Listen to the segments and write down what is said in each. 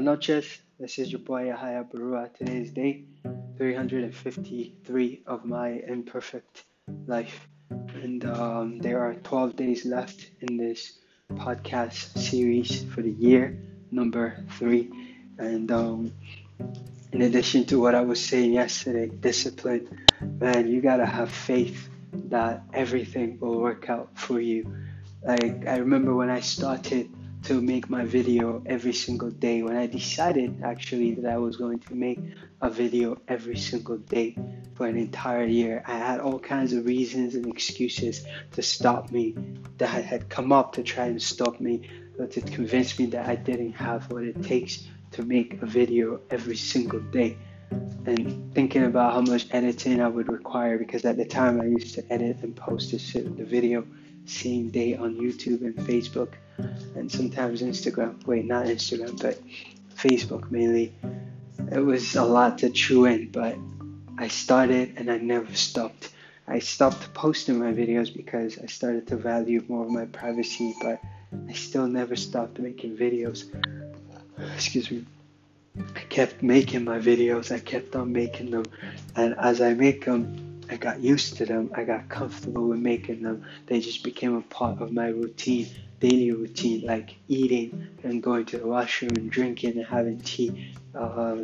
Buenas noches. This is your boy Yahaya Baruwa. Today is day 353 of my imperfect life. And um, there are 12 days left in this podcast series for the year, number three. And um, in addition to what I was saying yesterday, discipline, man, you gotta have faith that everything will work out for you. Like, I remember when I started to make my video every single day. When I decided actually that I was going to make a video every single day for an entire year, I had all kinds of reasons and excuses to stop me that had come up to try and stop me, to convince me that I didn't have what it takes to make a video every single day. And thinking about how much editing I would require because at the time I used to edit and post the video same day on YouTube and Facebook and sometimes Instagram. Wait, not Instagram, but Facebook mainly. It was a lot to chew in, but I started and I never stopped. I stopped posting my videos because I started to value more of my privacy, but I still never stopped making videos. Excuse me. I kept making my videos, I kept on making them, and as I make them, I got used to them. I got comfortable with making them. They just became a part of my routine, daily routine, like eating and going to the washroom and drinking and having tea, uh,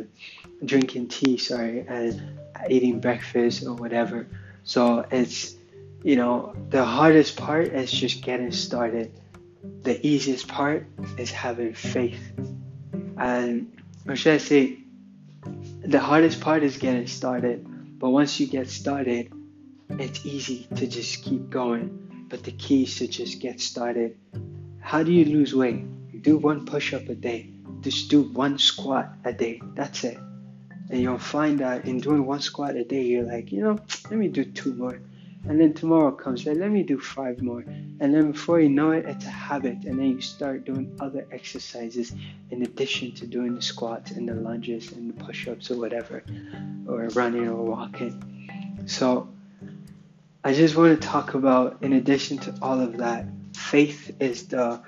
drinking tea, sorry, and eating breakfast or whatever. So it's, you know, the hardest part is just getting started. The easiest part is having faith. And, or should I say, the hardest part is getting started but once you get started, it's easy to just keep going. But the key is to just get started. How do you lose weight? Do one push up a day. Just do one squat a day. That's it. And you'll find that in doing one squat a day, you're like, you know, let me do two more. And then tomorrow comes, right? Let me do five more. And then before you know it, it's a habit. And then you start doing other exercises in addition to doing the squats and the lunges and the push ups or whatever, or running or walking. So I just want to talk about, in addition to all of that, faith is the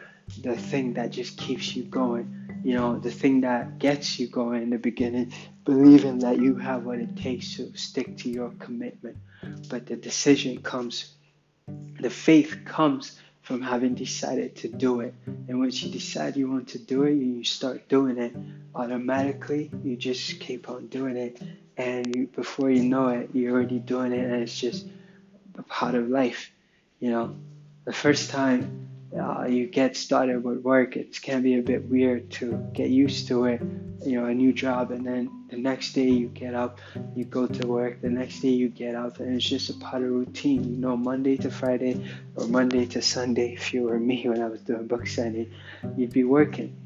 the thing that just keeps you going. You know, the thing that gets you going in the beginning, believing that you have what it takes to stick to your commitment but the decision comes, the faith comes from having decided to do it. And once you decide you want to do it, you start doing it automatically. You just keep on doing it, and you, before you know it, you're already doing it, and it's just a part of life. You know, the first time uh, you get started with work, it can be a bit weird to get used to it. You know, a new job, and then the next day you get up, you go to work. The next day you get up, and it's just a part of routine. You know, Monday to Friday or Monday to Sunday. If you were me when I was doing book signing, you'd be working,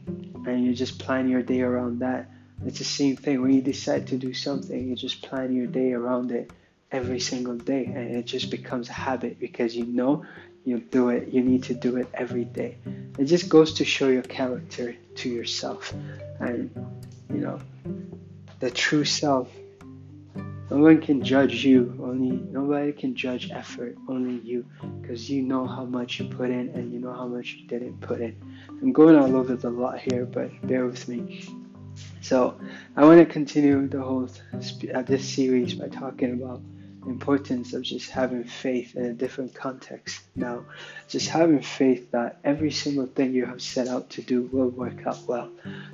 and you just plan your day around that. It's the same thing when you decide to do something. You just plan your day around it every single day, and it just becomes a habit because you know you do it. You need to do it every day. It just goes to show your character to yourself, and you know the true self. No one can judge you. Only nobody can judge effort. Only you, because you know how much you put in and you know how much you didn't put in. I'm going all over the lot here, but bear with me. So I want to continue the whole uh, this series by talking about importance of just having faith in a different context now. Just having faith that every single thing you have set out to do will work out well.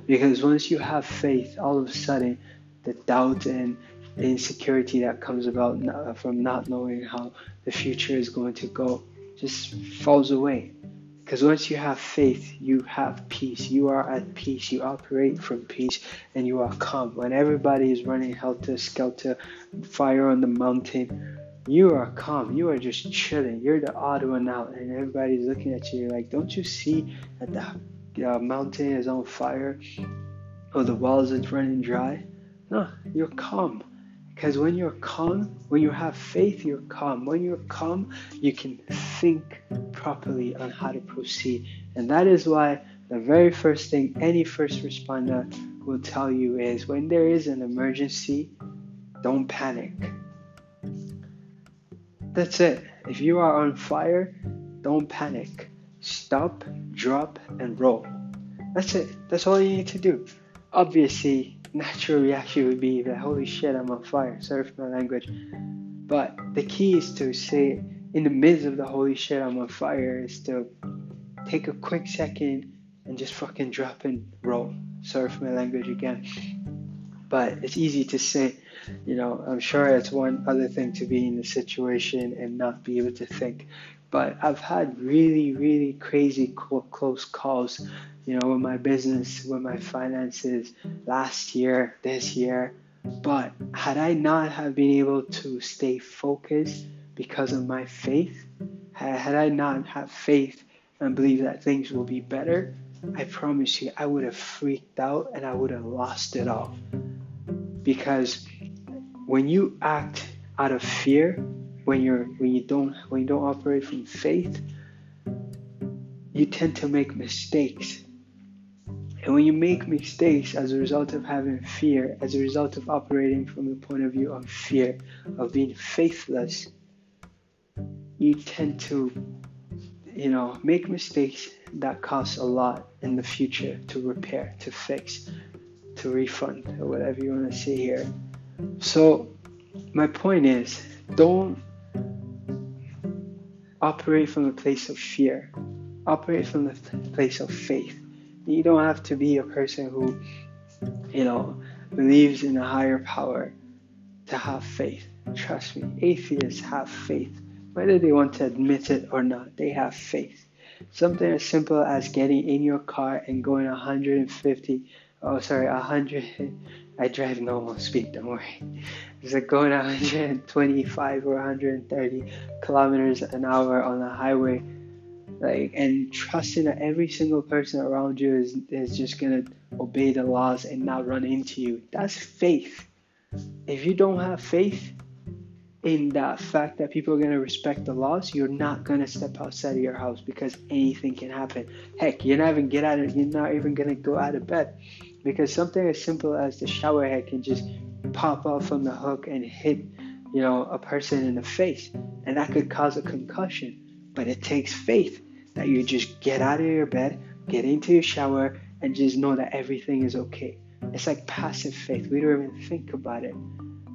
Because once you have faith, all of a sudden, the doubt and the insecurity that comes about uh, from not knowing how the future is going to go just falls away. Because once you have faith, you have peace. You are at peace. You operate from peace and you are calm. When everybody is running helter skelter, fire on the mountain, you are calm. You are just chilling. You're the odd one out, and everybody's looking at you like, don't you see that the uh, mountain is on fire or the wells is running dry? No, you're calm. Because when you're calm, when you have faith, you're calm. When you're calm, you can think properly on how to proceed. And that is why the very first thing any first responder will tell you is when there is an emergency, don't panic. That's it. If you are on fire, don't panic. Stop, drop, and roll. That's it. That's all you need to do. obviously, natural reaction would be that holy shit, I'm on fire. Sorry for my language. But the key is to say, in the midst of the holy shit, I'm on fire, is to take a quick second and just fucking drop and roll. Sorry for my language again. But it's easy to say, you know, I'm sure it's one other thing to be in the situation and not be able to think. But I've had really, really crazy close calls, you know, with my business, with my finances last year, this year. But had I not have been able to stay focused because of my faith, had I not have faith and believe that things will be better, I promise you, I would have freaked out and I would have lost it all. Because when you act out of fear, when you're when you don't when you don't operate from faith, you tend to make mistakes. And when you make mistakes as a result of having fear, as a result of operating from the point of view of fear, of being faithless, you tend to, you know, make mistakes that cost a lot in the future to repair, to fix, to refund, or whatever you want to say here. So, my point is don't operate from a place of fear, operate from the place of faith. You don't have to be a person who, you know, believes in a higher power to have faith. Trust me, atheists have faith. Whether they want to admit it or not, they have faith. Something as simple as getting in your car and going 150, oh sorry, 100, I drive normal speed, don't worry. It's like going 125 or 130 kilometers an hour on the highway, like, and trusting that every single person around you is, is just gonna obey the laws and not run into you. That's faith. If you don't have faith, in that fact that people are to respect the laws, you're not to step outside of your house because anything can happen. Heck, you're not even get out of, you're not even to go out of bed because something as simple as the shower head can just pop off from the hook and hit, you know, a person in the face, and that could cause a concussion. But it takes faith that you just get out of your bed, get into your shower, and just know that everything is okay. It's like passive faith. We don't even think about it.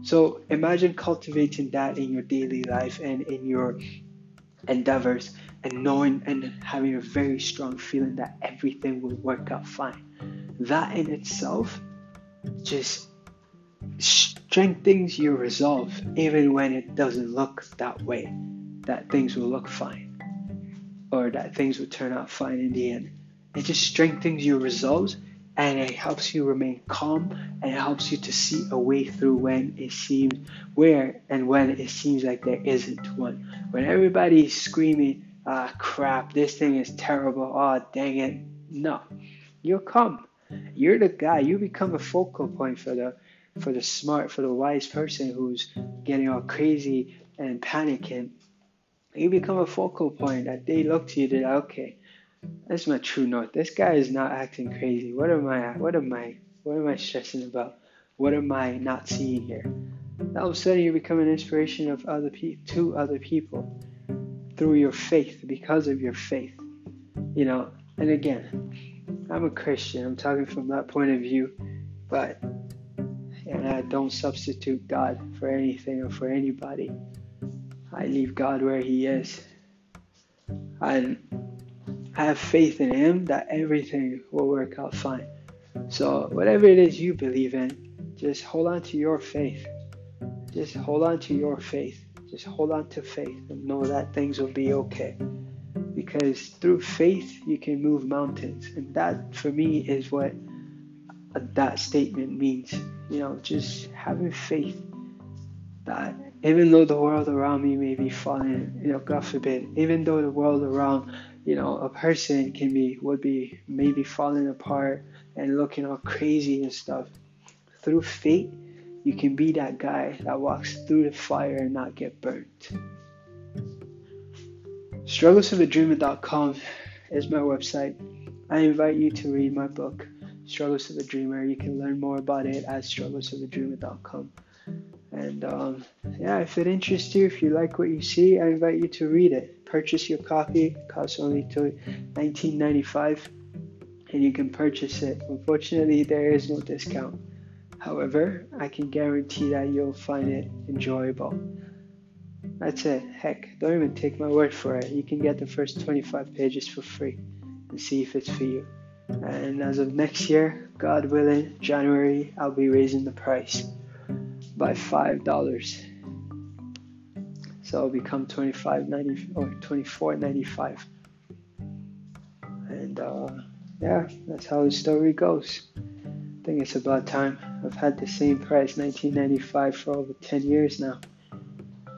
So imagine cultivating that in your daily life and in your endeavors and knowing and having a very strong feeling that everything will work out fine. That in itself just strengthens your resolve even when it doesn't look that way, that things will look fine or that things will turn out fine in the end. It just strengthens your resolve and it helps you remain calm and it helps you to see a way through when it seems where and when it seems like there isn't one. When everybody's screaming, ah crap, this thing is terrible, oh dang it. No. You're calm. You're the guy, you become a focal point for the for the smart, for the wise person who's getting all crazy and panicking. You become a focal point that they look to you, they're okay, that's my true north. This guy is not acting crazy. What am I? What am I? What am I stressing about? What am I not seeing here? All of a sudden, you become an inspiration of other pe- to other people through your faith, because of your faith. You know, and again, I'm a Christian. I'm talking from that point of view, but and I don't substitute God for anything or for anybody. I leave God where He is. And Have faith in Him that everything will work out fine. So, whatever it is you believe in, just hold on to your faith. Just hold on to your faith. Just hold on to faith and know that things will be okay. Because through faith, you can move mountains. And that, for me, is what that statement means. You know, just having faith that even though the world around me may be falling, you know, God forbid, even though the world around you know, a person can be would be maybe falling apart and looking all crazy and stuff. Through faith, you can be that guy that walks through the fire and not get burnt. Strugglesofadreamer.com is my website. I invite you to read my book, Struggles of a Dreamer. You can learn more about it at strugglesofadreamer.com. And um, yeah, if it interests you, if you like what you see, I invite you to read it purchase your copy. It costs only to 19.95. and you can purchase it. Unfortunately, there is no discount. However, I can guarantee that you'll find it enjoyable. That's it. Heck, don't even take my word for it. You can get the first 25 pages for free and see if it's for you. And as of next year, God willing, January, I'll be raising the price by five dollars. So it'll become 25.90 or 24.95. And uh, yeah, that's how the story goes. I think it's about time. I've had the same price, 19.95, for over 10 years now.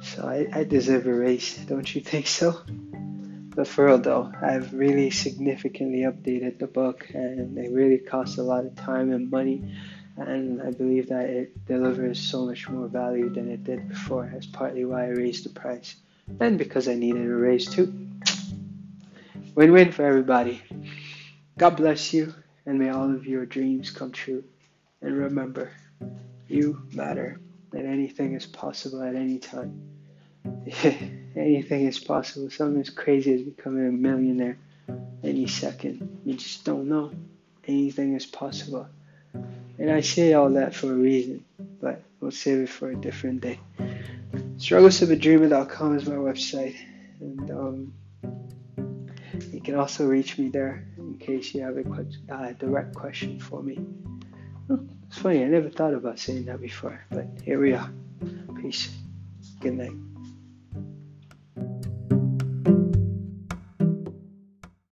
So I, I deserve a raise, don't you think so? But for real though, I've really significantly updated the book and it really costs a lot of time and money. And I believe that it delivers so much more value than it did before. That's partly why I raised the price. And because I needed a raise too. Win win for everybody. God bless you and may all of your dreams come true. And remember, you matter and anything is possible at any time. anything is possible. Something as crazy as becoming a millionaire any second. You just don't know. Anything is possible. And I say all that for a reason, but we'll save it for a different day. Strugglesofadreamer.com is my website, and um, you can also reach me there in case you have a uh, direct question for me. It's funny, I never thought about saying that before, but here we are. Peace. Good night.